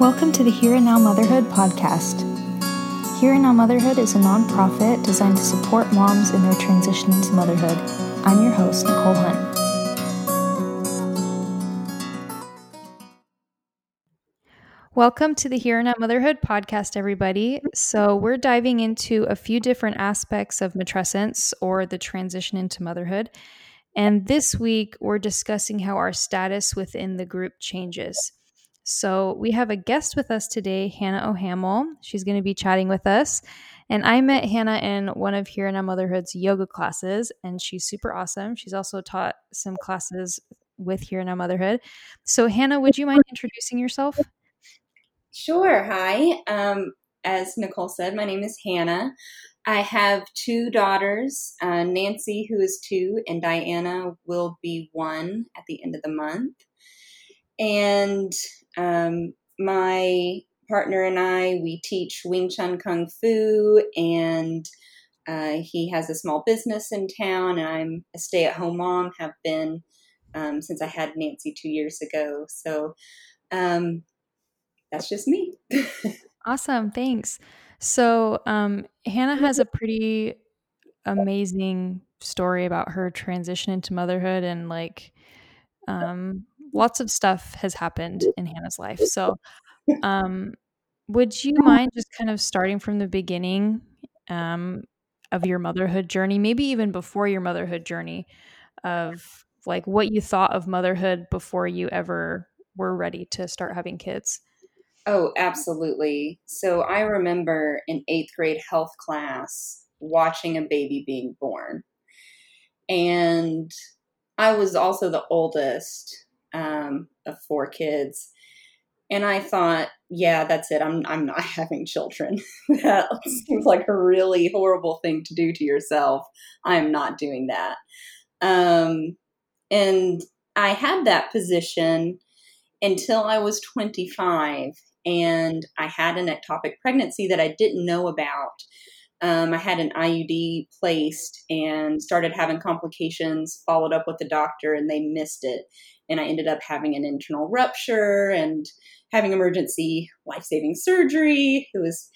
Welcome to the Here and Now Motherhood podcast. Here and Now Motherhood is a nonprofit designed to support moms in their transition into motherhood. I'm your host, Nicole Hunt. Welcome to the Here and Now Motherhood podcast, everybody. So, we're diving into a few different aspects of matrescence or the transition into motherhood. And this week, we're discussing how our status within the group changes. So, we have a guest with us today, Hannah O'Hamel. She's going to be chatting with us. And I met Hannah in one of Here and Now Motherhood's yoga classes, and she's super awesome. She's also taught some classes with Here and Now Motherhood. So, Hannah, would you mind introducing yourself? Sure. Hi. Um, as Nicole said, my name is Hannah. I have two daughters, uh, Nancy, who is two, and Diana will be one at the end of the month. And um, my partner and I, we teach Wing Chun Kung Fu, and uh, he has a small business in town, and I'm a stay at home mom, have been um, since I had Nancy two years ago. So, um, that's just me. awesome. Thanks. So, um, Hannah has a pretty amazing story about her transition into motherhood and like um, lots of stuff has happened in Hannah's life. So, um, would you mind just kind of starting from the beginning um, of your motherhood journey, maybe even before your motherhood journey, of like what you thought of motherhood before you ever were ready to start having kids? Oh, absolutely. So I remember in eighth grade health class watching a baby being born. And I was also the oldest um, of four kids. And I thought, yeah, that's it. I'm I'm not having children. that seems like a really horrible thing to do to yourself. I'm not doing that. Um, and I had that position until I was 25 and I had an ectopic pregnancy that I didn't know about. Um, I had an IUD placed and started having complications, followed up with the doctor, and they missed it. And I ended up having an internal rupture and having emergency life saving surgery. It was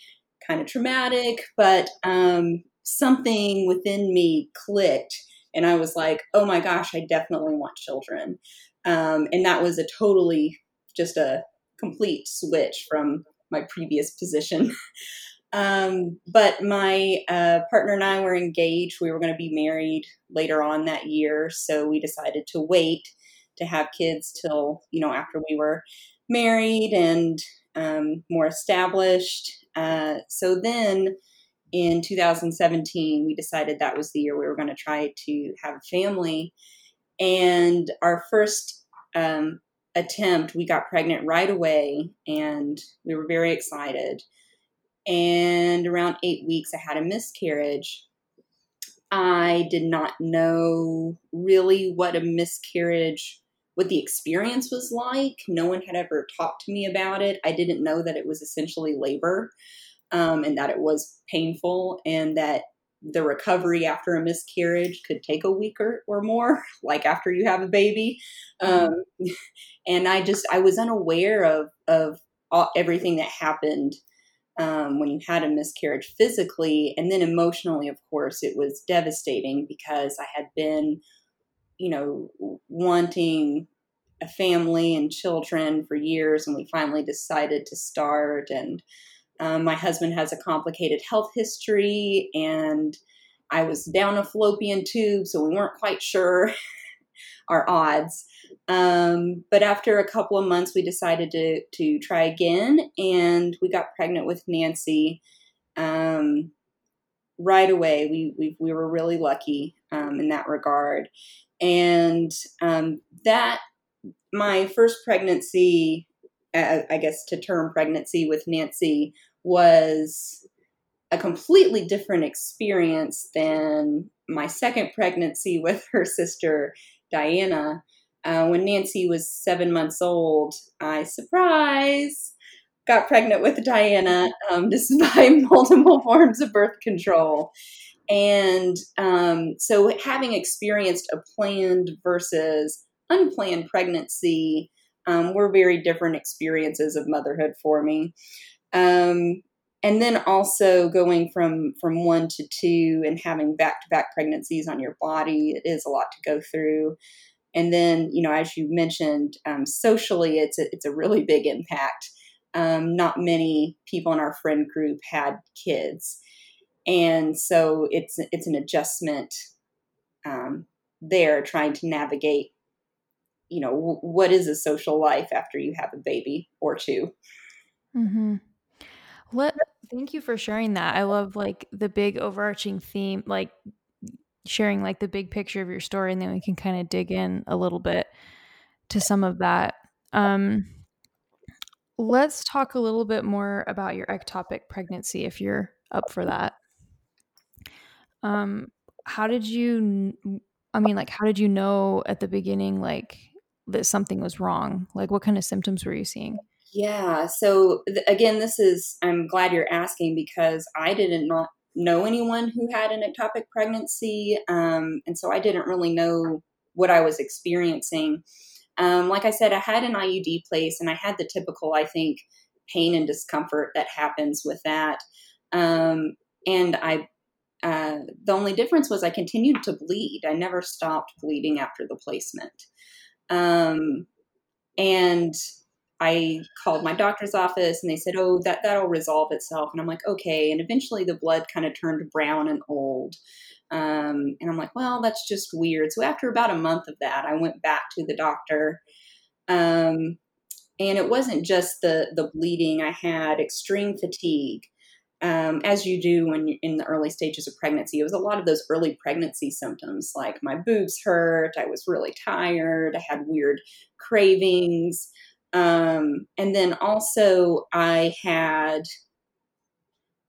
kind of traumatic, but um, something within me clicked. And I was like, oh my gosh, I definitely want children. Um, and that was a totally just a complete switch from my previous position. um, but my uh, partner and I were engaged. We were going to be married later on that year, so we decided to wait to have kids till you know after we were married and um, more established. Uh, so then in 2017, we decided that was the year we were going to try to have a family. And our first um, attempt, we got pregnant right away and we were very excited. And around eight weeks, I had a miscarriage. I did not know really what a miscarriage, what the experience was like. No one had ever talked to me about it. I didn't know that it was essentially labor um, and that it was painful and that the recovery after a miscarriage could take a week or, or more, like after you have a baby. Um, and I just, I was unaware of, of all, everything that happened um, when you had a miscarriage physically. And then emotionally, of course, it was devastating because I had been, you know, wanting a family and children for years. And we finally decided to start. And, um, my husband has a complicated health history, and I was down a fallopian tube, so we weren't quite sure our odds. Um, but after a couple of months, we decided to to try again, and we got pregnant with Nancy. Um, right away, we, we we were really lucky um, in that regard, and um, that my first pregnancy, I guess to term pregnancy with Nancy was a completely different experience than my second pregnancy with her sister Diana. Uh, when Nancy was seven months old, I surprise got pregnant with Diana um, despite multiple forms of birth control. And um, so, having experienced a planned versus unplanned pregnancy, um, were very different experiences of motherhood for me. Um, and then also going from from one to two and having back to back pregnancies on your body, it is a lot to go through. And then, you know, as you mentioned, um, socially, it's a, it's a really big impact. Um, not many people in our friend group had kids, and so it's it's an adjustment um, there, trying to navigate. You know, w- what is a social life after you have a baby or 2 mm-hmm. Let thank you for sharing that. I love like the big overarching theme, like sharing like the big picture of your story, and then we can kind of dig in a little bit to some of that. Um, let's talk a little bit more about your ectopic pregnancy, if you're up for that. Um, how did you? I mean, like, how did you know at the beginning, like, that something was wrong? Like, what kind of symptoms were you seeing? Yeah. So th- again, this is I'm glad you're asking because I didn't not know anyone who had an ectopic pregnancy, um, and so I didn't really know what I was experiencing. Um, like I said, I had an IUD place, and I had the typical, I think, pain and discomfort that happens with that. Um, and I, uh, the only difference was I continued to bleed. I never stopped bleeding after the placement. Um, and I called my doctor's office and they said, "Oh, that that'll resolve itself." And I'm like, "Okay." And eventually, the blood kind of turned brown and old. Um, and I'm like, "Well, that's just weird." So after about a month of that, I went back to the doctor. Um, and it wasn't just the the bleeding. I had extreme fatigue, um, as you do when you're in the early stages of pregnancy. It was a lot of those early pregnancy symptoms, like my boobs hurt. I was really tired. I had weird cravings. Um, and then also, I had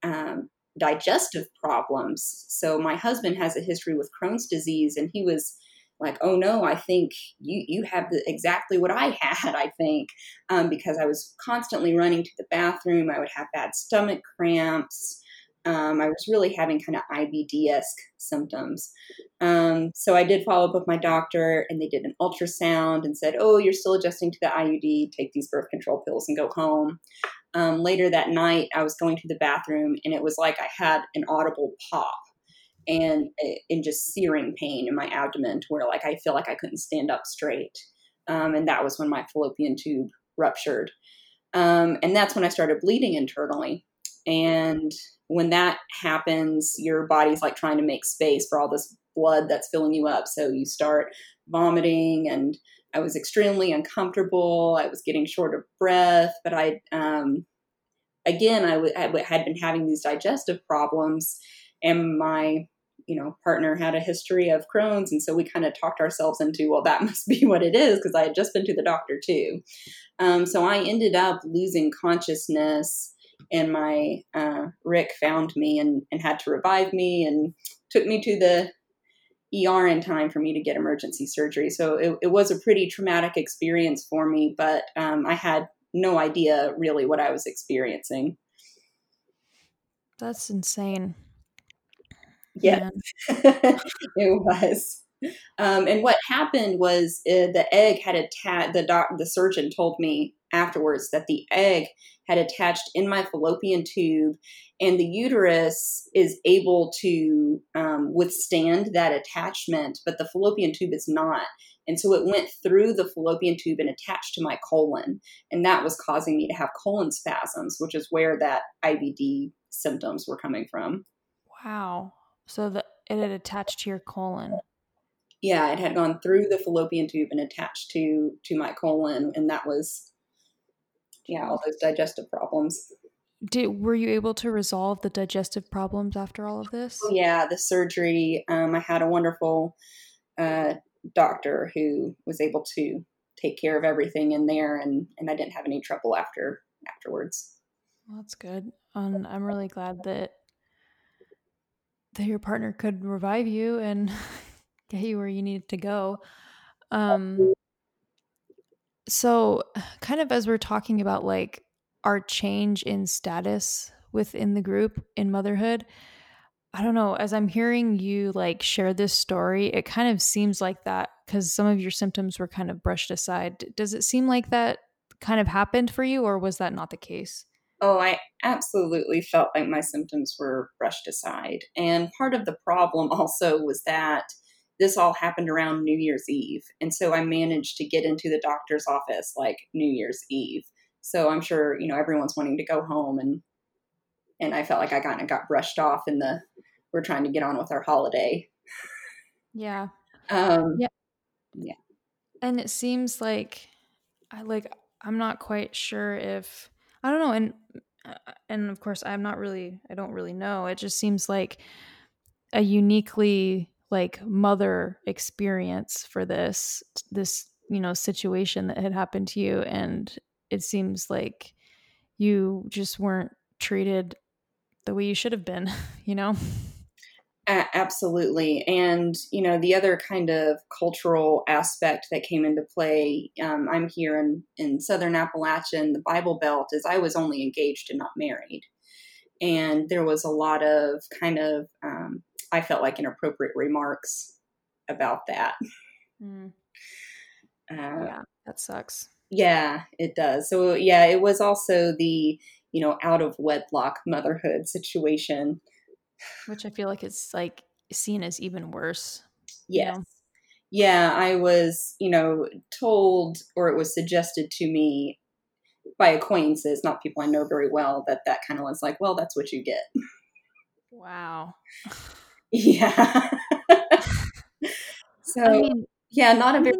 um, digestive problems. So, my husband has a history with Crohn's disease, and he was like, "Oh no, I think you you have the, exactly what I had." I think um, because I was constantly running to the bathroom. I would have bad stomach cramps um, I was really having kind of IBD esque symptoms. Um, so I did follow up with my doctor, and they did an ultrasound and said, "Oh, you're still adjusting to the IUD. Take these birth control pills and go home." Um, later that night, I was going to the bathroom, and it was like I had an audible pop and in just searing pain in my abdomen, to where like I feel like I couldn't stand up straight. Um, and that was when my fallopian tube ruptured. Um, and that's when I started bleeding internally. And when that happens, your body's like trying to make space for all this blood that's filling you up. So you start vomiting, and I was extremely uncomfortable. I was getting short of breath, but I, um, again, I, w- I had been having these digestive problems, and my you know partner had a history of Crohn's, and so we kind of talked ourselves into, well, that must be what it is because I had just been to the doctor too. Um, so I ended up losing consciousness and my uh, Rick found me and, and had to revive me and took me to the ER in time for me to get emergency surgery. So it, it was a pretty traumatic experience for me, but um, I had no idea really what I was experiencing. That's insane. Yeah, it was. Um, and what happened was uh, the egg had attached. The doc, the surgeon told me afterwards that the egg had attached in my fallopian tube, and the uterus is able to um, withstand that attachment, but the fallopian tube is not. And so it went through the fallopian tube and attached to my colon, and that was causing me to have colon spasms, which is where that IBD symptoms were coming from. Wow! So the it had attached to your colon yeah, it had gone through the fallopian tube and attached to to my colon, and that was yeah, all those digestive problems. Did were you able to resolve the digestive problems after all of this? Oh, yeah, the surgery. Um, I had a wonderful uh, doctor who was able to take care of everything in there, and and I didn't have any trouble after afterwards. Well, that's good. Um, I'm really glad that that your partner could revive you and get you where you needed to go. Um, so, kind of as we're talking about like our change in status within the group in motherhood, I don't know, as I'm hearing you like share this story, it kind of seems like that because some of your symptoms were kind of brushed aside. Does it seem like that kind of happened for you, or was that not the case? Oh, I absolutely felt like my symptoms were brushed aside. And part of the problem also was that this all happened around New Year's Eve. And so I managed to get into the doctor's office like New Year's Eve. So I'm sure, you know, everyone's wanting to go home and and I felt like I kind of got brushed off in the we're trying to get on with our holiday. Yeah. Um, yeah. Yeah. And it seems like I like I'm not quite sure if I don't know and uh, and of course I'm not really I don't really know. It just seems like a uniquely like mother experience for this this you know situation that had happened to you and it seems like you just weren't treated the way you should have been, you know? Absolutely. And, you know, the other kind of cultural aspect that came into play, um, I'm here in, in Southern Appalachian, the Bible Belt, is I was only engaged and not married. And there was a lot of kind of, um, I felt like inappropriate remarks about that. Mm. Uh, yeah, that sucks. Yeah, it does. So, yeah, it was also the, you know, out of wedlock motherhood situation. Which I feel like it's like seen as even worse. Yes. You know? Yeah, I was, you know, told or it was suggested to me by acquaintances, not people I know very well, that that kind of was like, well, that's what you get. Wow. yeah. so, I mean, yeah, not a very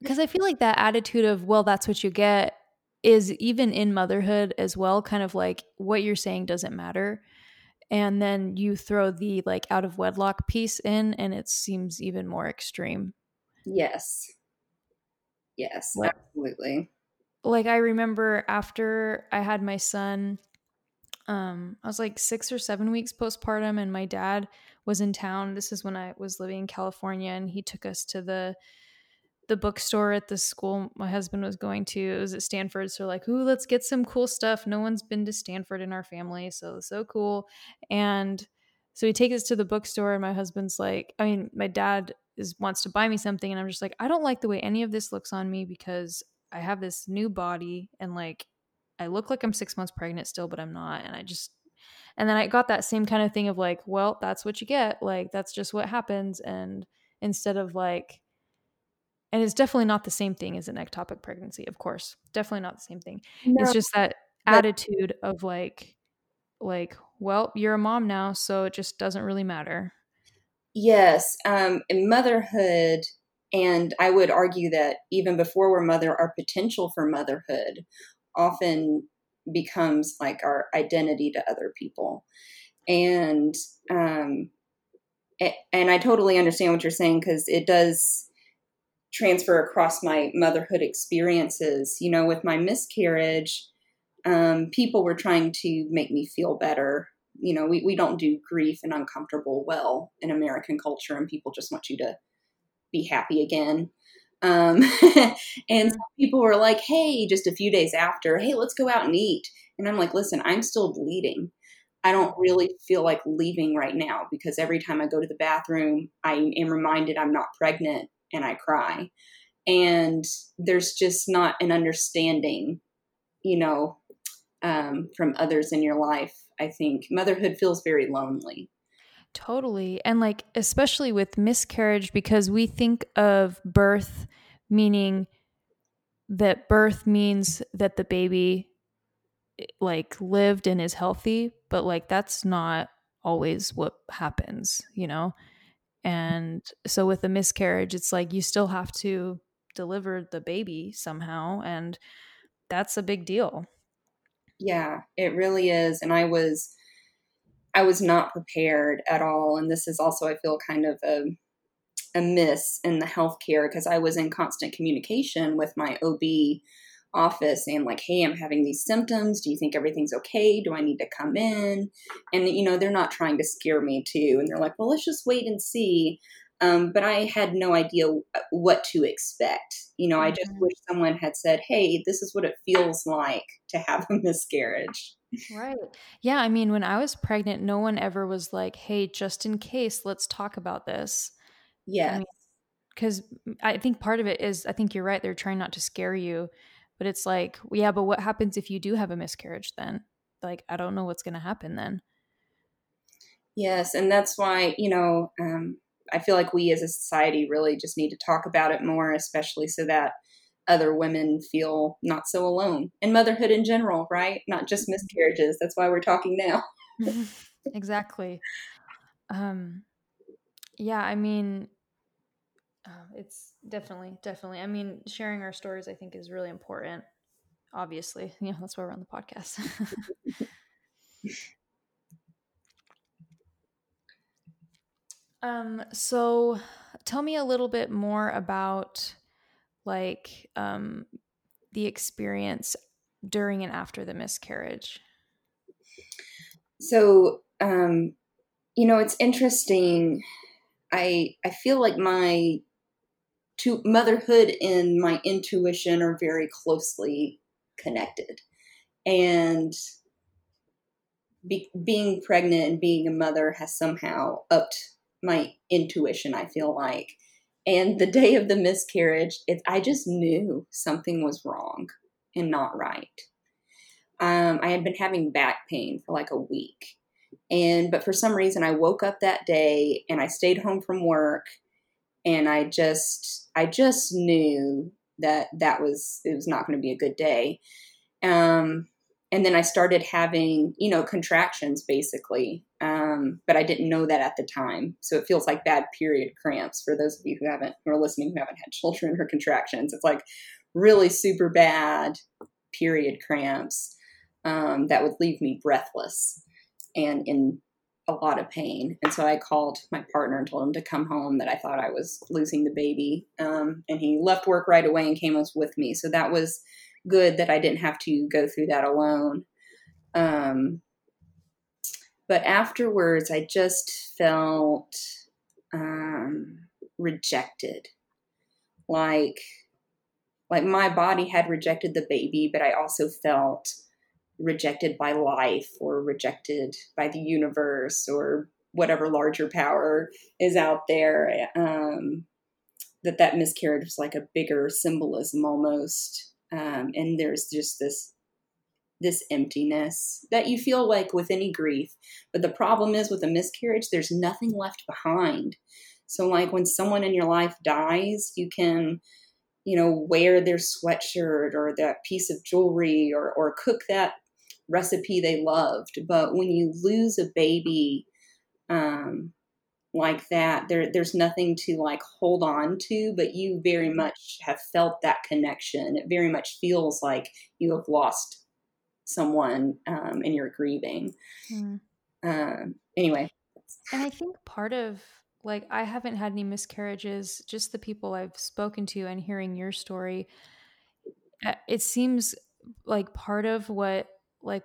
because I feel like that attitude of, well, that's what you get is even in motherhood as well kind of like what you're saying doesn't matter and then you throw the like out of wedlock piece in and it seems even more extreme. Yes. Yes like, absolutely. Like i remember after i had my son um i was like six or seven weeks postpartum and my dad was in town. This is when i was living in california and he took us to the the bookstore at the school my husband was going to. It was at Stanford. So like, ooh, let's get some cool stuff. No one's been to Stanford in our family, so so cool. And so he takes us to the bookstore, and my husband's like, I mean, my dad is wants to buy me something, and I'm just like, I don't like the way any of this looks on me because I have this new body, and like, I look like I'm six months pregnant still, but I'm not, and I just. And then I got that same kind of thing of like, well, that's what you get. Like, that's just what happens. And instead of like, and it's definitely not the same thing as an ectopic pregnancy of course definitely not the same thing. No, it's just that attitude of like like well you're a mom now so it just doesn't really matter. Yes um in motherhood and i would argue that even before we're mother our potential for motherhood often becomes like our identity to other people. And um and i totally understand what you're saying because it does transfer across my motherhood experiences. You know, with my miscarriage, um, people were trying to make me feel better. You know, we, we don't do grief and uncomfortable well in American culture, and people just want you to be happy again. Um, and people were like, hey, just a few days after, hey, let's go out and eat. And I'm like, listen, I'm still bleeding. I don't really feel like leaving right now because every time I go to the bathroom, I am reminded I'm not pregnant and I cry. And there's just not an understanding, you know, um, from others in your life. I think motherhood feels very lonely. Totally. And like, especially with miscarriage, because we think of birth meaning that birth means that the baby like lived and is healthy, but like that's not always what happens, you know? And so with a miscarriage, it's like you still have to deliver the baby somehow. And that's a big deal. Yeah, it really is. And I was, I was not prepared at all. And this is also, I feel, kind of a, a miss in the healthcare because I was in constant communication with my OB office saying like hey i'm having these symptoms do you think everything's okay do i need to come in and you know they're not trying to scare me too and they're like well let's just wait and see Um, but I had no idea what to expect. You know, I just Mhm. wish someone had said, "Hey, this is what it feels like to have a miscarriage." Right. Yeah, I mean, when I was pregnant, no one ever was like, "Hey, just in case, let's talk about this." I mean, because I think part of it is, I think you're right. They're trying not to scare you, but it's like, yeah, but what happens if you do have a miscarriage then? Like, I don't know what's going to happen then. Yes, and that's why, you know, um, I feel like we as a society really just need to talk about it more, especially so that other women feel not so alone. And motherhood in general, right? Not just miscarriages. That's why we're talking now. exactly. Um, yeah, I mean, uh, it's definitely, definitely. I mean, sharing our stories, I think, is really important. Obviously, you know, that's why we're on the podcast. um, so tell me a little bit more about like um the experience during and after the miscarriage. So, um, you know, it's interesting. I I feel like my to motherhood and my intuition are very closely connected, and be, being pregnant and being a mother has somehow upped my intuition. I feel like, and the day of the miscarriage, it, I just knew something was wrong and not right. Um, I had been having back pain for like a week, and but for some reason, I woke up that day and I stayed home from work, and I just I just knew that that was it was not going to be a good day. Um, and then I started having, you know, contractions basically. Um, but I didn't know that at the time. So it feels like bad period cramps for those of you who haven't, who are listening, who haven't had children or contractions. It's like really super bad period cramps um, that would leave me breathless and in a lot of pain. And so I called my partner and told him to come home that I thought I was losing the baby. Um, and he left work right away and came with me. So that was good that I didn't have to go through that alone. Um, but afterwards, I just felt um, rejected, like like my body had rejected the baby, but I also felt rejected by life or rejected by the universe or whatever larger power is out there. Um, that that miscarriage was like a bigger symbolism almost um, and there's just this this emptiness that you feel like with any grief but the problem is with a miscarriage there's nothing left behind so like when someone in your life dies you can you know wear their sweatshirt or that piece of jewelry or or cook that recipe they loved but when you lose a baby um, like that there there's nothing to like hold on to but you very much have felt that connection. It very much feels like you have lost someone um, and you're grieving. Mm. um, anyway And I think part of like I haven't had any miscarriages, just the people I've spoken to and hearing your story, uh, it seems like part of what like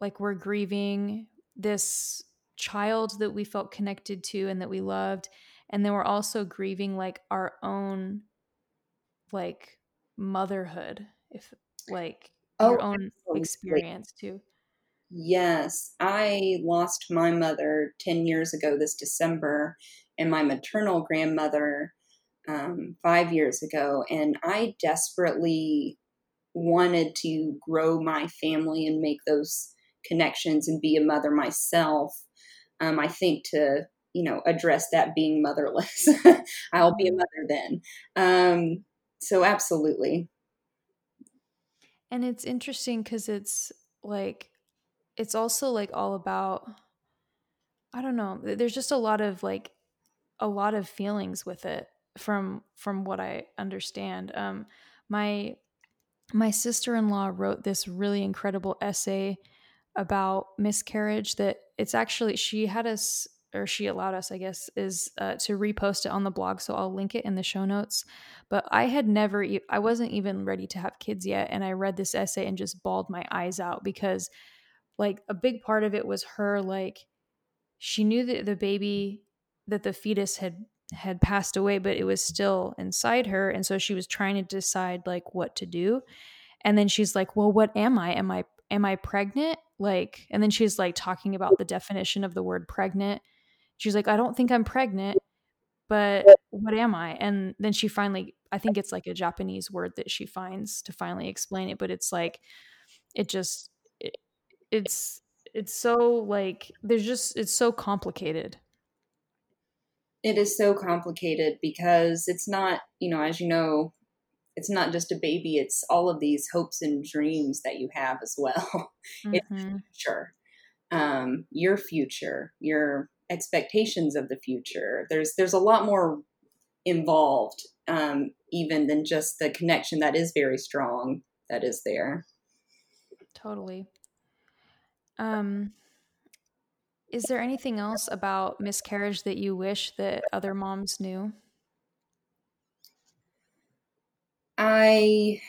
like we're grieving this child that we felt connected to and that we loved and then we're also grieving like our own like motherhood if like your oh own absolutely. experience too yes i lost my mother 10 years ago this december and my maternal grandmother um, five years ago and i desperately wanted to grow my family and make those connections and be a mother myself um, i think to you know address that being motherless. I'll be a mother then. Um, so absolutely. And it's interesting because it's like it's also like all about i don't know there's just a lot of like a lot of feelings with it from from what i understand. Um my my sister-in-law wrote this really incredible essay about miscarriage that it's actually she had us or she allowed us i guess is uh, to repost it on the blog so i'll link it in the show notes. But i had never e- i wasn't even ready to have kids yet and i read this essay and just bawled my eyes out because like a big part of it was her like she knew that the baby that the fetus had had passed away, but it was still inside her. And so she was trying to decide like what to do. And then she's like, Well, what am I? Am I am I pregnant? Like, and then she's like talking about the definition of the word pregnant. She's like, I don't think I'm pregnant, but what am I? And then she finally, I think it's like a Japanese word that she finds to finally explain it, but it's like, it just, it, it's, it's so like, there's just, it's so complicated. It is so complicated because it's not, you know, as you know, it's not just a baby it's all of these hopes and dreams that you have as well. Mm-hmm. it's future. Um, your future your expectations of the future. There's there's a lot more involved um, even than just the connection that is very strong that is there. Totally. Um is there anything else about miscarriage that you wish that other moms knew I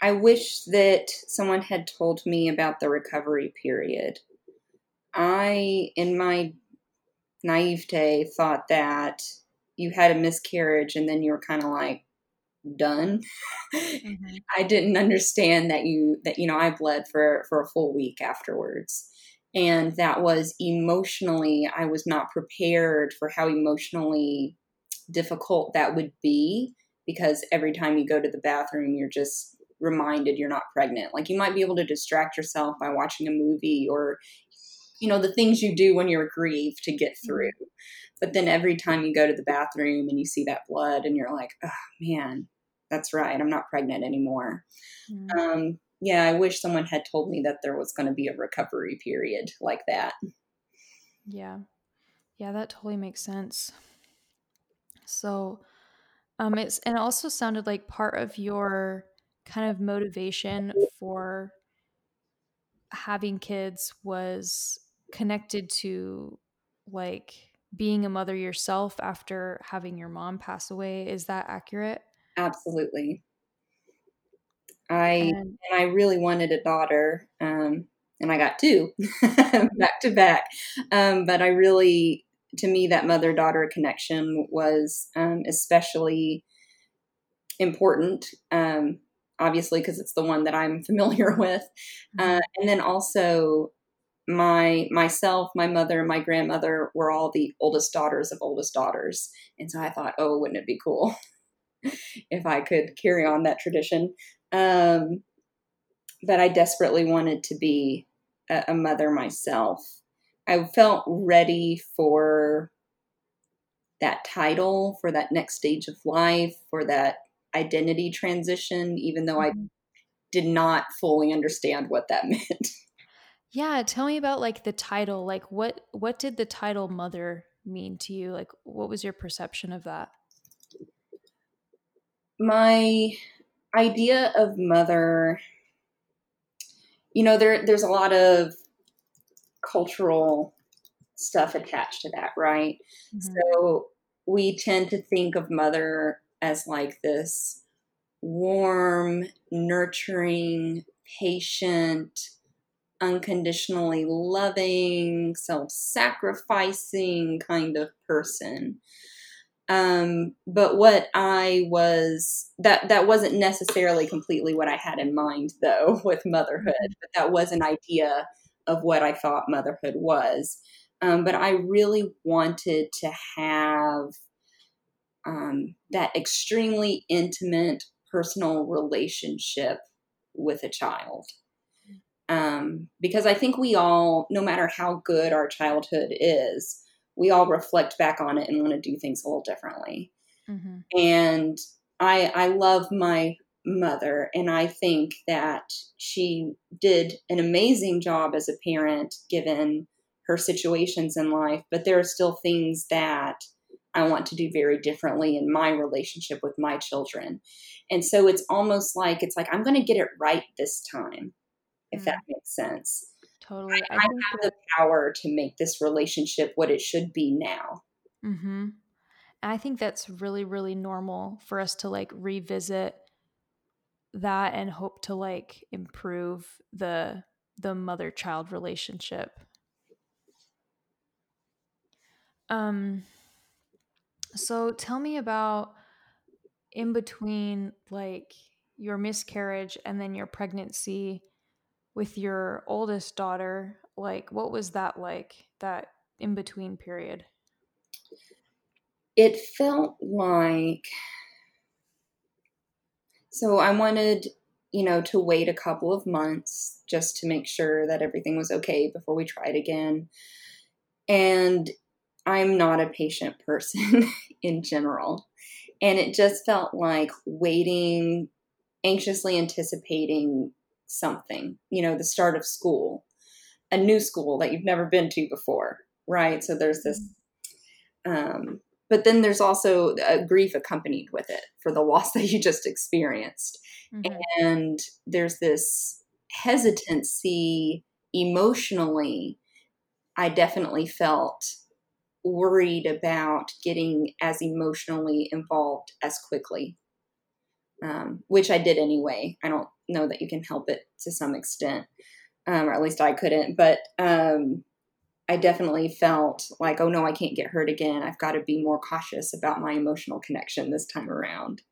I wish that someone had told me about the recovery period. I, in my naivete, thought that you had a miscarriage and then you were kind of like done. Mm-hmm. I didn't understand that you that you know I bled for for a full week afterwards. And that was emotionally I was not prepared for how emotionally difficult that would be because every time you go to the bathroom, you're just reminded you're not pregnant. Like you might be able to distract yourself by watching a movie or, you know, the things you do when you're grieved to get mm-hmm. through. But then every time you go to the bathroom and you see that blood and you're like, oh man, that's right, I'm not pregnant anymore. Mm. Um, yeah, I wish someone had told me that there was going to be a recovery period like that. Yeah. Yeah, that totally makes sense. So, um, it's and it also sounded like part of your kind of motivation for having kids was connected to like being a mother yourself after having your mom pass away. Is that accurate? Absolutely. I and, I really wanted a daughter, um, and I got two back to back. Um, but I really to me, that mother daughter connection was um, especially important, um, obviously, because it's the one that I'm familiar with. Uh, mm-hmm. and then also, my myself, my mother, my grandmother were all the oldest daughters of oldest daughters, and so I thought, oh, wouldn't it be cool if I could carry on that tradition? Um, but I desperately wanted to be a, a mother myself. I felt ready for that title, for that next stage of life, for that identity transition, even though mm-hmm. I did not fully understand what that meant. Yeah, tell me about like the title. Like what what did the title mother mean to you? Like what was your perception of that? My idea of mother you know there there's a lot of cultural stuff attached to that, right? Mm-hmm. So we tend to think of mother as like this warm, nurturing, patient, unconditionally loving, self sacrificing kind of person. Um, but what I was that that wasn't necessarily completely what I had in mind though with motherhood, but that was an idea of what I thought motherhood was. Um, but I really wanted to have um, that extremely intimate personal relationship with a child. Um, because I think we all, no matter how good our childhood is, we all reflect back on it and want to do things a little differently. Mm-hmm. And I, I love my mother, and I think that she did an amazing job as a parent given her situations in life. But there are still things that I want to do very differently in my relationship with my children. And so it's almost like it's like I'm going to get it right this time, if mm. that makes sense. Totally. I, I, I have that... the power to make this relationship what it should be now. Mm-hmm. I think that's really, really normal for us to like revisit that and hope to like improve the the mother child relationship. Um So tell me about in between like your miscarriage and then your pregnancy with your oldest daughter. Like what was that like that in between period? It felt like so I wanted, you know, to wait a couple of months just to make sure that everything was okay before we tried again. And I'm not a patient person in general. And it just felt like waiting, anxiously anticipating something, you know, the start of school, a new school that you've never been to before, right? So there's this, um, but then there's also a grief accompanied with it for the loss that you just experienced. Mm-hmm. And there's this hesitancy emotionally, I definitely felt worried about getting as emotionally involved as quickly, um, which I did anyway. I don't know that you can help it to some extent, um, or at least I couldn't. But um, I definitely felt like, oh no, I can't get hurt again. I've got to be more cautious about my emotional connection this time around.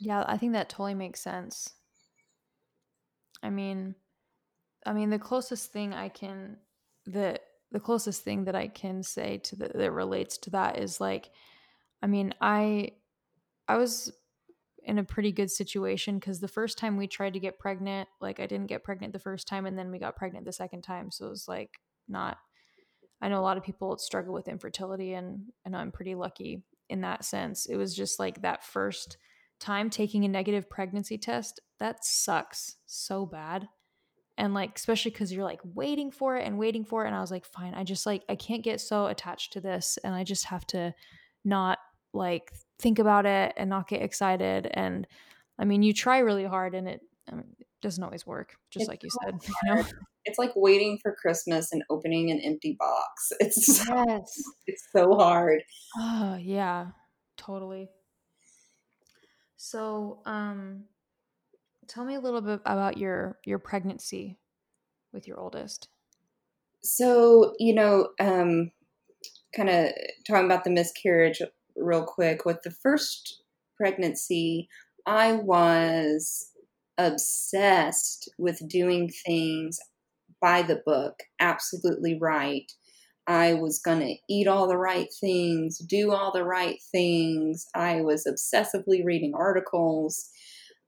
Yeah, I think that totally makes sense. I mean, I mean, the closest thing I can that the closest thing that I can say to the, that relates to that is like, I mean, I I was in a pretty good situation because the first time we tried to get pregnant, like I didn't get pregnant the first time, and then we got pregnant the second time, so it was like not. I know a lot of people struggle with infertility, and and I'm pretty lucky in that sense. It was just like that first time taking a negative pregnancy test that sucks so bad and like especially because you're like waiting for it and waiting for it and i was like fine i just like i can't get so attached to this and i just have to not like think about it and not get excited and i mean you try really hard and it, I mean, it doesn't always work just it's like you said you know? it's like waiting for christmas and opening an empty box. It's so, yes. it's so hard. Oh yeah totally. So um Tell me a little bit about your your pregnancy with your oldest. So, you know, um, kind of talking about the miscarriage real quick. With the first pregnancy, I was obsessed with doing things by the book, absolutely right. I was going to eat all the right things, do all the right things. I was obsessively reading articles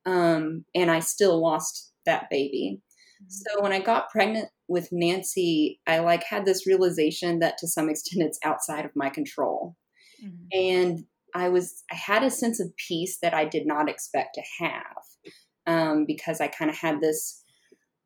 um, and I still lost that baby. Mm-hmm. So when I got pregnant with Nancy, I like had this realization that to some extent it's outside of my control. Mm-hmm. And I was I had a sense of peace that I did not expect to have um, because I kind of had this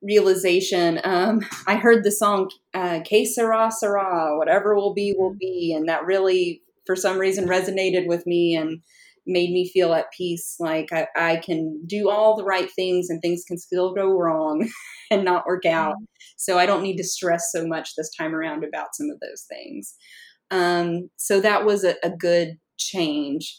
realization. Um, I heard the song uh, "Que sera sera," whatever will be will mm-hmm. be, and that really, for some reason, resonated with me. And made me feel at peace. Like I, I can do all the right things and things can still go wrong and not work out. Mm-hmm. So I don't need to stress so much this time around about some of those things. Um, so that was a, a good change.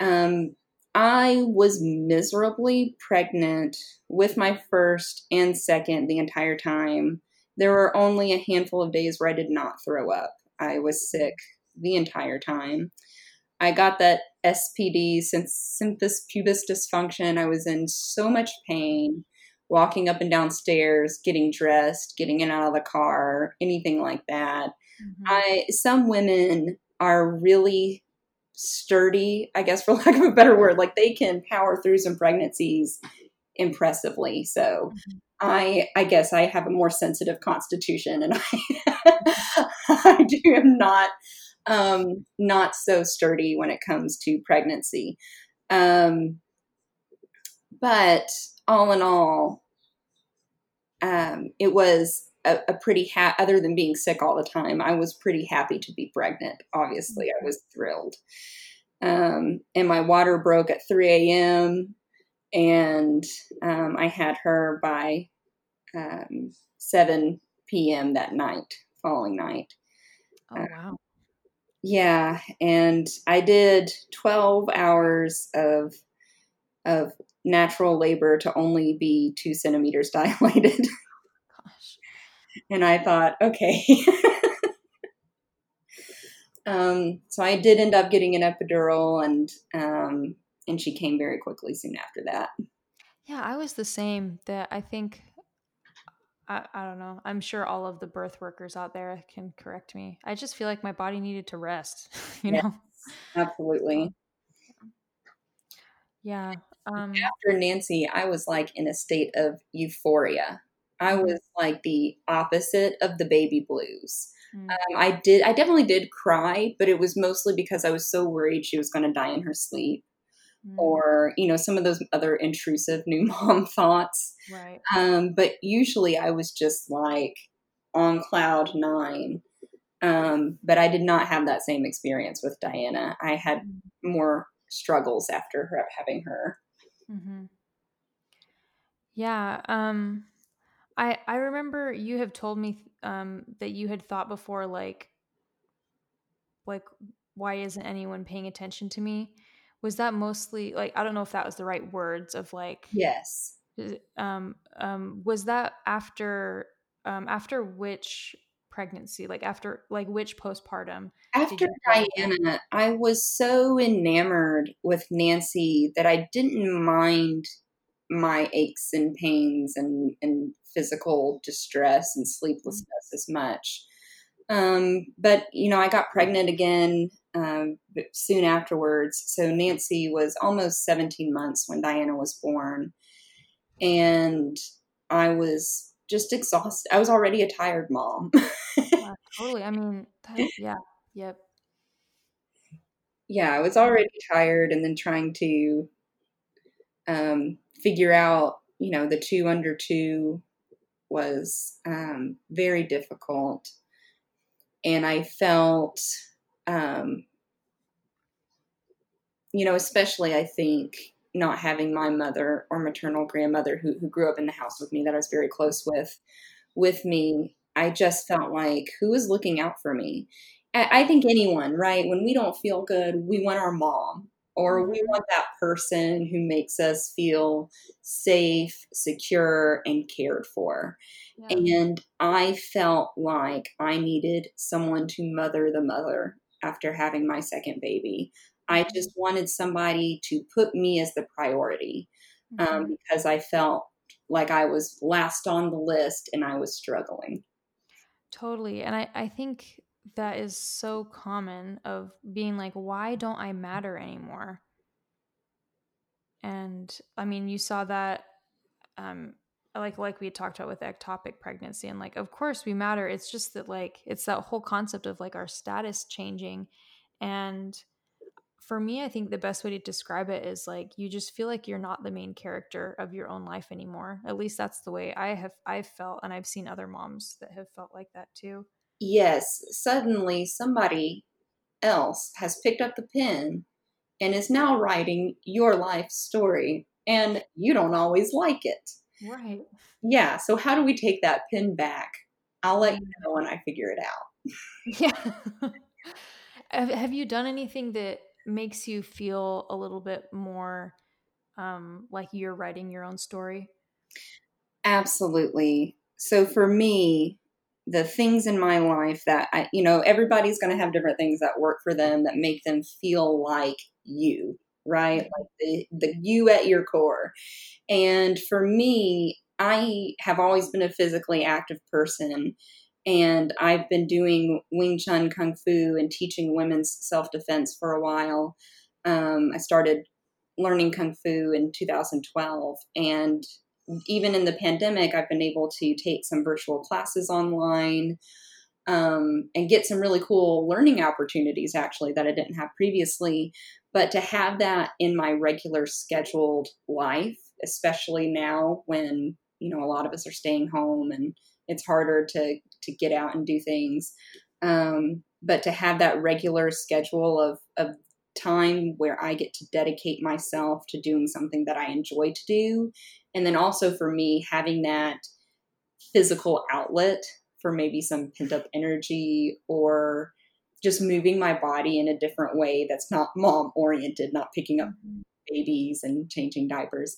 Um, I was miserably pregnant with my first and second the entire time. There were only a handful of days where I did not throw up. I was sick the entire time. I got that SPD, symphysis pubis dysfunction. I was in so much pain walking up and down stairs, getting dressed, getting in and out of the car, anything like that. Mm-hmm. I some women are really sturdy, I guess for lack of a better word, like they can power through some pregnancies impressively. So mm-hmm. I I guess I have a more sensitive constitution and I I do am not um, not so sturdy when it comes to pregnancy. Um, but all in all, um, it was a, a pretty ha- other than being sick all the time. I was pretty happy to be pregnant. Obviously, I was thrilled. Um, and my water broke at 3 a.m. and um, I had her by um, 7 p.m. that night, following night. Oh wow! Yeah, and I did 12 hours of of natural labor to only be two centimeters dilated. And I thought, okay. Um, so I did end up getting an epidural, and um, and she came very quickly soon after that. Yeah, I was the same. That I think I, I don't know. I'm sure all of the birth workers out there can correct me. I just feel like my body needed to rest, you yes, know? Absolutely. Yeah. Um, After Nancy, I was like in a state of euphoria. I was like the opposite of the baby blues. Mm. Um, I did, I definitely did cry, but it was mostly because I was so worried she was going to die in her sleep mm. or, you know, some of those other intrusive new mom thoughts. Right. Um, but usually I was just like on cloud nine. Um, but I did not have that same experience with Diana. I had mm. more struggles after her, having her. Mm-hmm. Yeah. Um, I I remember you have told me um, that you had thought before, like, like why isn't anyone paying attention to me? Was that mostly like I don't know if that was the right words of like yes. Um, um, was that after um, after which pregnancy? Like after like which postpartum? After Diana, I was so enamored with Nancy that I didn't mind my aches and pains and, and physical distress and sleeplessness as much. Um, but you know, I got pregnant again um, soon afterwards. So Nancy was almost 17 months when Diana was born, and I was just exhausted. I was already a tired mom. yeah, totally. I mean, that, yeah, yep. Yeah, I was already tired, and then trying to um, figure out, you know, the two under two was um, very difficult. And I felt, um, you know, especially I think not having my mother or maternal grandmother who, who grew up in the house with me that I was very close with, with me, I just felt like who is looking out for me? I, I think anyone, right? When we don't feel good, we want our mom or we mm-hmm. want that person who makes us feel safe, secure, and cared for. Yeah. And I felt like I needed someone to mother the mother after having my second baby. I mm-hmm. just wanted somebody to put me as the priority um, mm-hmm. because I felt like I was last on the list and I was struggling. Totally. And I, I think that is so common of being like why don't i matter anymore? And i mean you saw that um like like we talked about with ectopic pregnancy and like of course we matter. It's just that like it's that whole concept of like our status changing. And for me i think the best way to describe it is like you just feel like you're not the main character of your own life anymore. At least that's the way i have i've felt and i've seen other moms that have felt like that too yes, suddenly somebody else has picked up the pen and is now writing your life story, and you don't always like it. Right. Yeah. So, how do we take that pen back? I'll let you mm. know when I figure it out. yeah. have you done anything that makes you feel a little bit more um, like you're writing your own story? Absolutely. So, for me, the things in my life that I, you know, everybody's going to have different things that work for them that make them feel like you, right? Like the, the you at your core. And for me, I have always been a physically active person. And I've been doing Wing Chun Kung Fu and teaching women's self defense for a while. Um, I started learning Kung Fu in 2012. And even in the pandemic, I've been able to take some virtual classes online um, and get some really cool learning opportunities actually that I didn't have previously. But to have that in my regular scheduled life, especially now when you know a lot of us are staying home and it's harder to to get out and do things. Um, but to have that regular schedule of of time where I get to dedicate myself to doing something that I enjoy to do. And then also for me, having that physical outlet for maybe some pent up energy or just moving my body in a different way that's not mom oriented, not picking up mm-hmm. babies and changing diapers.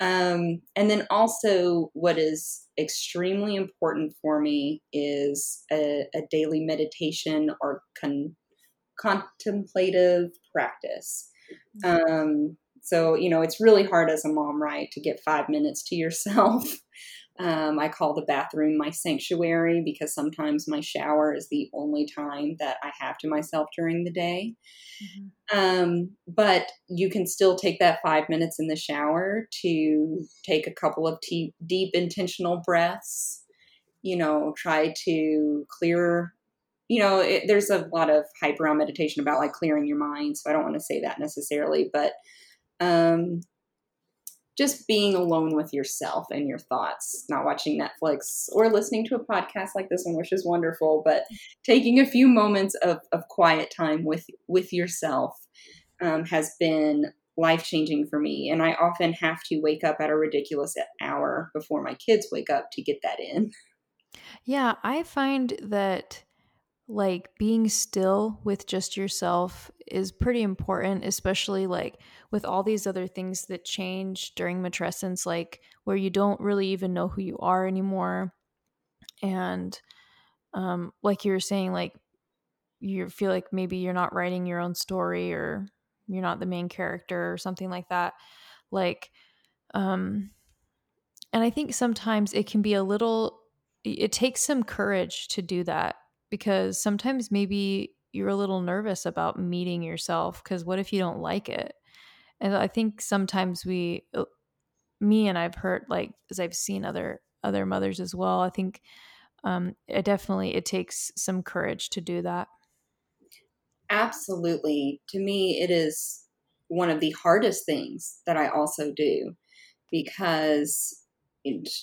Um, and then also, what is extremely important for me is a, a daily meditation or con- contemplative practice. Um, so, you know, it's really hard as a mom, right, to get five minutes to yourself. Um, I call the bathroom my sanctuary because sometimes my shower is the only time that I have to myself during the day. Mm-hmm. Um, but you can still take that five minutes in the shower to take a couple of t- deep, intentional breaths. You know, try to clear. You know, it, there's a lot of hype around meditation about like clearing your mind, so I don't want to say that necessarily, but um, just being alone with yourself and your thoughts, not watching Netflix or listening to a podcast like this one, which is wonderful, but taking a few moments of, of quiet time with with yourself um, has been life changing for me. And I often have to wake up at a ridiculous hour before my kids wake up to get that in. Yeah, I find that like being still with just yourself is pretty important, especially like with all these other things that change during matrescence, like where you don't really even know who you are anymore. And um, like you were saying, like you feel like maybe you're not writing your own story or you're not the main character or something like that. Like, um, and I think sometimes it can be a little, it takes some courage to do that because sometimes maybe you're a little nervous about meeting yourself because what if you don't like it? And I think sometimes we uh, me and I've heard like as I've seen other other mothers as well, I think um it definitely it takes some courage to do that. Absolutely. To me it is one of the hardest things that I also do because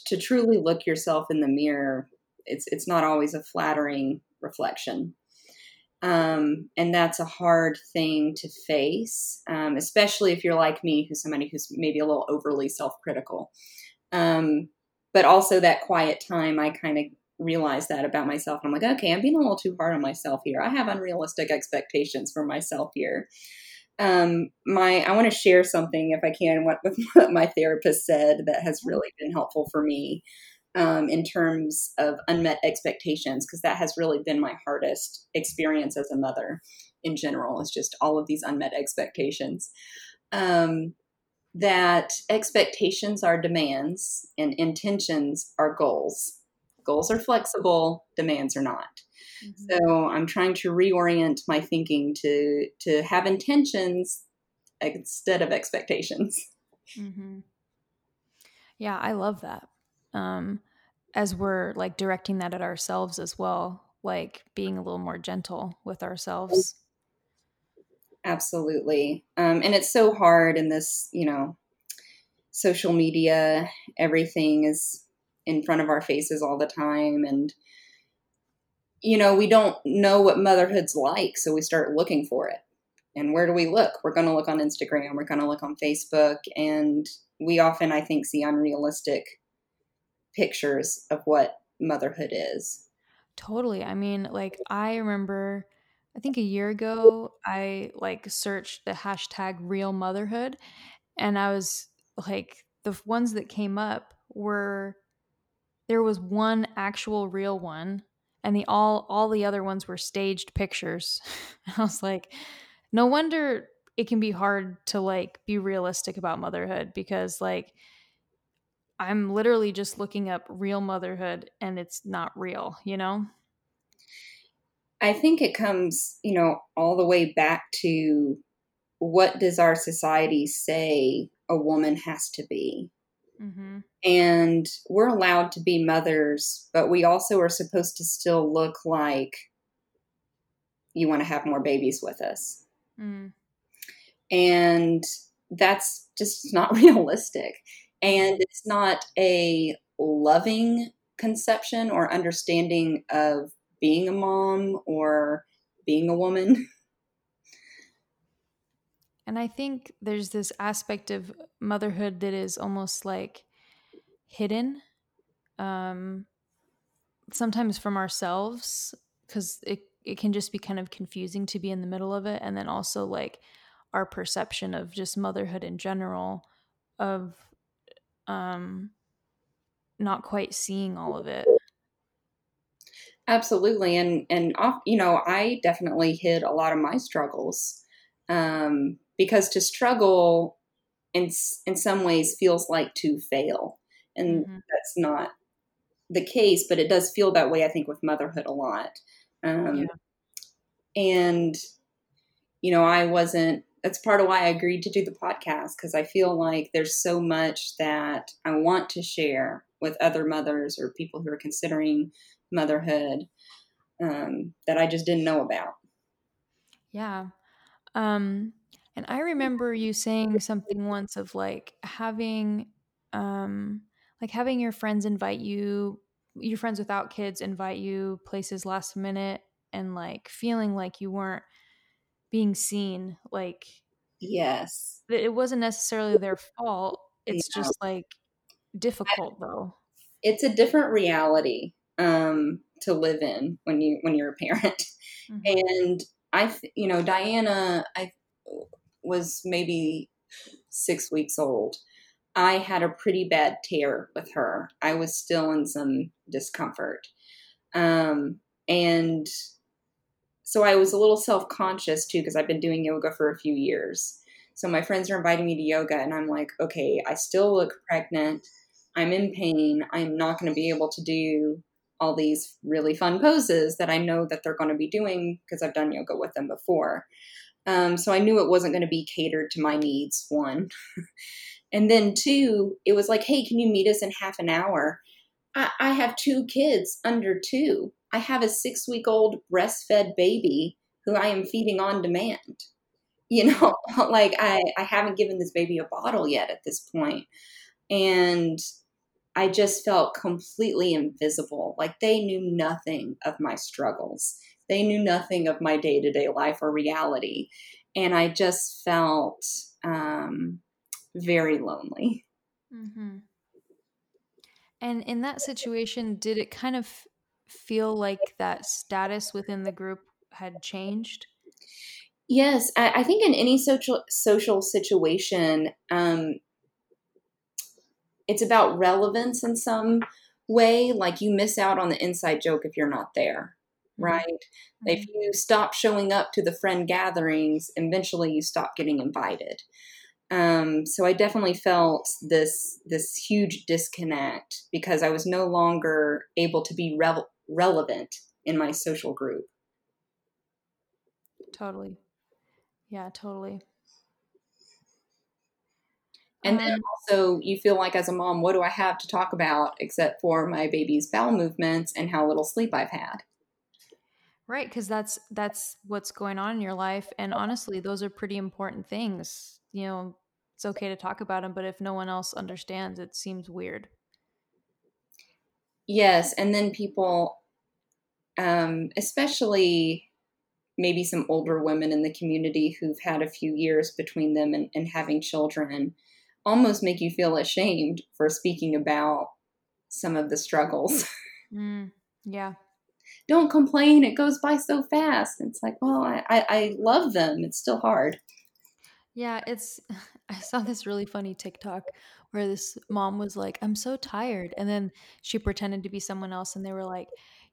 to truly look yourself in the mirror it's it's not always a flattering reflection. Um, and that's a hard thing to face, um, especially if you're like me, who's somebody who's maybe a little overly self critical. Um, but also that quiet time, I kind of realize that about myself. I'm like, okay, I'm being a little too hard on myself here. I have unrealistic expectations for myself here. Um, my, I want to share something, if I can, what, with what my therapist said that has really been helpful for me um, in terms of unmet expectations, because that has really been my hardest experience as a mother in general, is just all of these unmet expectations. Um, that expectations are demands and intentions are goals. Goals are flexible, demands are not. Mm-hmm. So I'm trying to reorient my thinking to to have intentions instead of expectations. Mm-hmm. Yeah, I love that. Um, as we're like directing that at ourselves as well, like being a little more gentle with ourselves. Absolutely. Um, and it's so hard in this, you know, social media, everything is in front of our faces all the time. And, you know, we don't know what motherhood's like. So we start looking for it. And where do we look? We're going to look on Instagram, we're going to look on Facebook. And we often, I think, see unrealistic pictures of what motherhood is. Totally. I mean, like I remember I think a year ago I like searched the hashtag real motherhood and I was like the ones that came up were there was one actual real one and the all all the other ones were staged pictures. I was like no wonder it can be hard to like be realistic about motherhood because like I'm literally just looking up real motherhood and it's not real, you know? I think it comes, you know, all the way back to what does our society say a woman has to be? Mm-hmm. And we're allowed to be mothers, but we also are supposed to still look like you want to have more babies with us. Mm. And that's just not realistic and it's not a loving conception or understanding of being a mom or being a woman. And I think there's this aspect of motherhood that is almost like hidden, um, sometimes from ourselves, because it, it can just be kind of confusing to be in the middle of it. And then also like our perception of just motherhood in general, of um not quite seeing all of it Absolutely, and and off, you know, I definitely hid a lot of my struggles um, because to struggle in in some ways feels like to fail, and mm-hmm. that's not the case. But it does feel that way. I think with motherhood a lot, um, yeah. and you know, I wasn't. That's part of why I agreed to do the podcast because I feel like there's so much that I want to share with other mothers or people who are considering motherhood um, that I just didn't know about. Yeah. Um, and I remember you saying something once of like having, um, like having your friends invite you, your friends without kids invite you places last minute and like feeling like you weren't being seen. Like, yes, it wasn't necessarily their fault. It's yeah. just like difficult I, though. It's a different reality um, to live in when you when you're a parent. Mm-hmm. And I, you know, Diana, I was maybe six weeks old. I had a pretty bad tear with her. I was still in some discomfort. Um, and so I was a little self conscious too, because I've been doing yoga for a few years. So my friends are inviting me to yoga, and I'm like, okay, I still look pregnant. I'm in pain. I'm not going to be able to do all these really fun poses that I know that they're going to be doing because I've done yoga with them before. Um, so I knew it wasn't going to be catered to my needs, one. and then two, it was like, hey, can you meet us in half an hour? I, I have two kids under two. I have a six week old breastfed baby who I am feeding on demand. You know, like I, I haven't given this baby a bottle yet at this point. And I just felt completely invisible. Like they knew nothing of my struggles. They knew nothing of my day to day life or reality. And I just felt um, very lonely. Mm-hmm. And in that situation, did it kind of feel like that status within the group had changed? Yes, I, I think in any social social situation, um, it's about relevance in some way. Like you miss out on the inside joke if you're not there, mm-hmm. right? Mm-hmm. If you stop showing up to the friend gatherings, eventually you stop getting invited. Um, so I definitely felt this this huge disconnect because I was no longer able to be re- relevant in my social group. Totally. Yeah, totally. And then um, also, you feel like as a mom, what do I have to talk about except for my baby's bowel movements and how little sleep I've had? Right, because that's that's what's going on in your life, and honestly, those are pretty important things. You know, it's okay to talk about them, but if no one else understands, it seems weird. Yes, and then people, um, especially maybe some older women in the community who've had a few years between them and, and having children almost make you feel ashamed for speaking about some of the struggles. Mm, yeah. Don't complain. It goes by so fast. It's like, well, I, I, I love them. It's still hard. Yeah, it's. I saw this really funny TikTok where this mom was like, I'm so tired. And then she pretended to be someone else and they were like,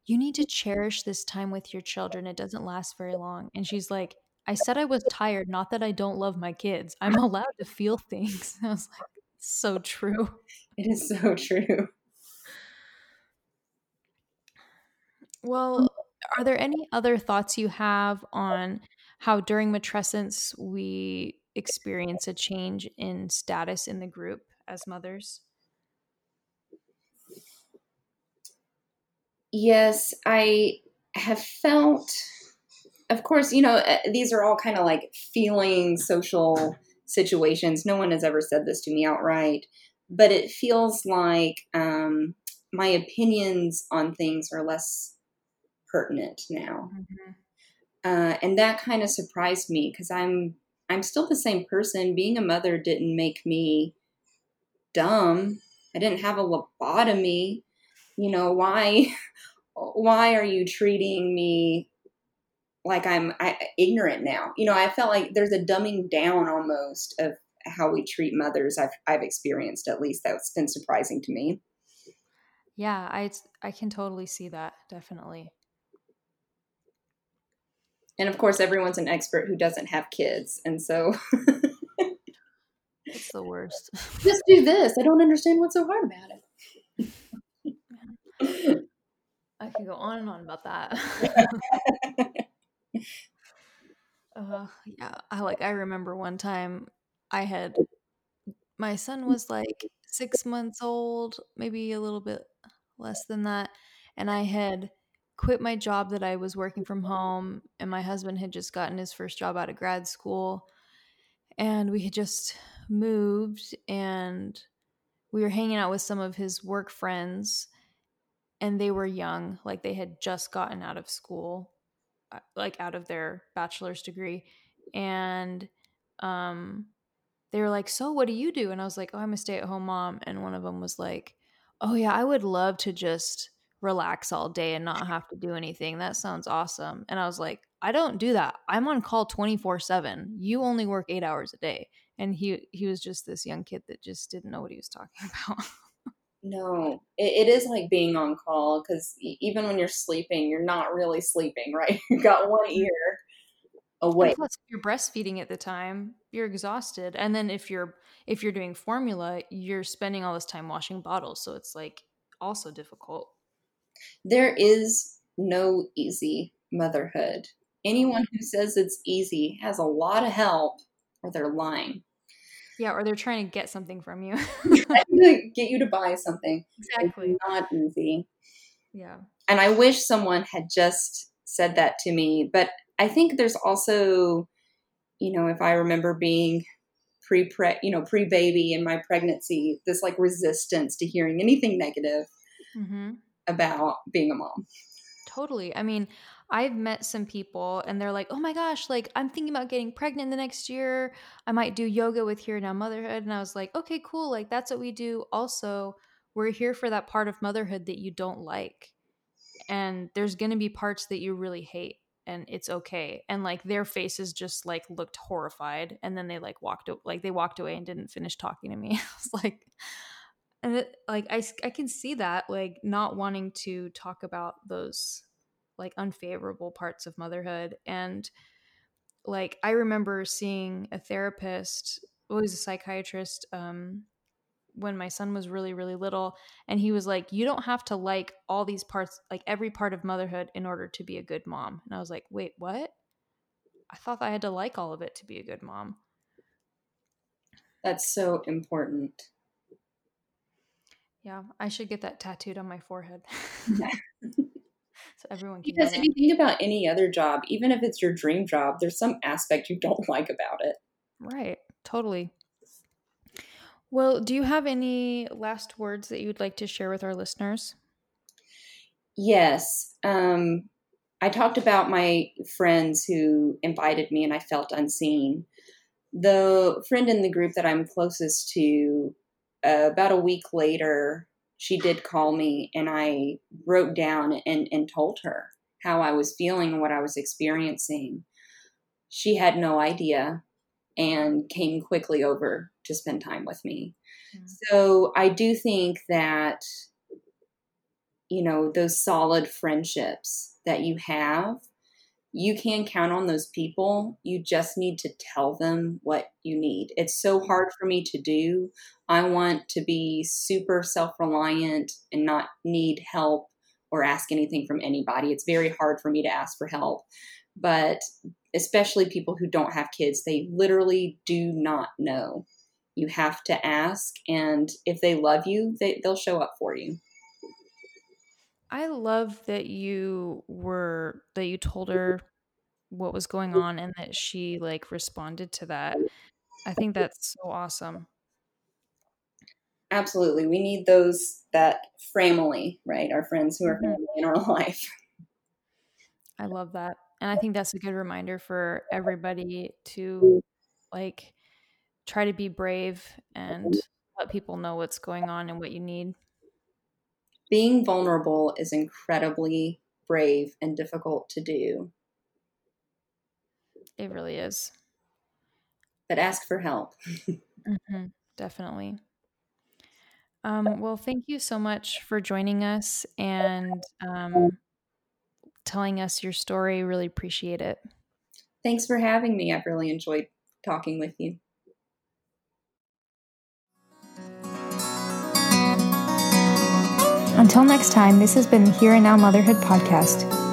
You need to cherish this time with your children. It doesn't last very long. And she's like, I said I was tired, not that I don't love my kids. I'm allowed to feel things. I was like, so true. It is so true. Well, are there any other thoughts you have on how during matrescence we experience a change in status in the group as mothers? Yes, I have felt of course, you know, uh, these are all kind of like feeling social situations. No one has ever said this to me outright, but it feels like um, my opinions on things are less pertinent now. Mm-hmm. Uh, and that kind of surprised me because I'm I'm still the same person. Being a mother didn't make me dumb. I didn't have a lobotomy. You know why? Why are you treating me like I'm I, ignorant now. You know, I felt like there's a dumbing down almost of how we treat mothers. I've I've experienced at least that's been surprising to me. Yeah, I I can totally see that definitely. And of course, everyone's an expert who doesn't have kids. And so it's the worst. Just do this. I don't understand what's so hard about it. I could go on and on about that. uh, yeah, I like I remember one time I had my son was like 6 months old, maybe a little bit less than that, and I had quit my job that I was working from home and my husband had just gotten his first job out of grad school and we had just moved and we were hanging out with some of his work friends and they were young like they had just gotten out of school uh, like out of their bachelor's degree and um they were like so what do you do? And i was like oh i'm a stay-at-home mom and one of them was like oh yeah i would love to just relax all day and not have to do anything. That sounds awesome. And i was like i don't do that. I'm on call 24 7 you only work eight hours a day and he he was just this young kid that just didn't know what he was talking about. No it, it is like being on call because even when you're sleeping you're not really sleeping right? You got one mm-hmm. ear away plus you're breastfeeding at the time you're exhausted. And then if you're if you're doing formula you're spending all this time washing bottles so it's like also difficult. There is no easy motherhood. Anyone who says it's easy has a lot of help or they're lying. Yeah, or they're trying to get something from you. get you to buy something. Exactly. It's not easy. Yeah. And I wish someone had just said that to me. But I think there's also, you know, if I remember being pre pre you know, pre baby in my pregnancy, this like resistance to hearing anything negative mm-hmm. about being a mom. Totally. I mean, I've met some people and they're like, oh my gosh, like I'm thinking about getting pregnant the next year. I might do yoga with Here Now Motherhood. And I was like, okay, cool. Like that's what we do. Also, we're here for that part of motherhood that you don't like. And there's going to be parts that you really hate and it's okay. And like their faces just like looked horrified. And then they like walked, like they walked away and didn't finish talking to me. I was like, and it, like I, I can see that like not wanting to talk about those like unfavorable parts of motherhood and like i remember seeing a therapist well a psychiatrist um when my son was really really little and he was like you don't have to like all these parts like every part of motherhood in order to be a good mom. And i was like wait what? I thought i had to like all of it to be a good mom. That's so important. Yeah i should get that tattooed on my forehead so everyone can because if you think about any other job even if it's your dream job there's some aspect you don't like about it. Right totally. Well do you have any last words that you would like to share with our listeners? Yes um, i talked about my friends who invited me and i felt unseen. The friend in the group that i'm closest to uh, about a week later she did call me and I wrote down and, and told her how I was feeling and what I was experiencing. She had no idea and came quickly over to spend time with me. Mm-hmm. So I do think that, you know, those solid friendships that you have you can count on those people. You just need to tell them what you need. It's so hard for me to do. I want to be super self reliant and not need help or ask anything from anybody. It's very hard for me to ask for help. But especially people who don't have kids, they literally do not know. You have to ask, and if they love you, they, they'll show up for you. I love that you were that you told mm-hmm. her what was going mm-hmm. on and that she like responded to that. I think mm-hmm. that's so awesome. Absolutely. We need those that family, right? Our friends who are mm-hmm. family in our life. I love that. And I think that's a good reminder for everybody to like try to be brave and let people know what's going on and what you need being vulnerable is incredibly brave and difficult to do. It really is. But ask for help. mm-hmm, definitely. Um, well, thank you so much for joining us and um, telling us your story. Really appreciate it. Thanks for having me. I've really enjoyed talking with you. Until next time, this has been the Here and Now Motherhood podcast.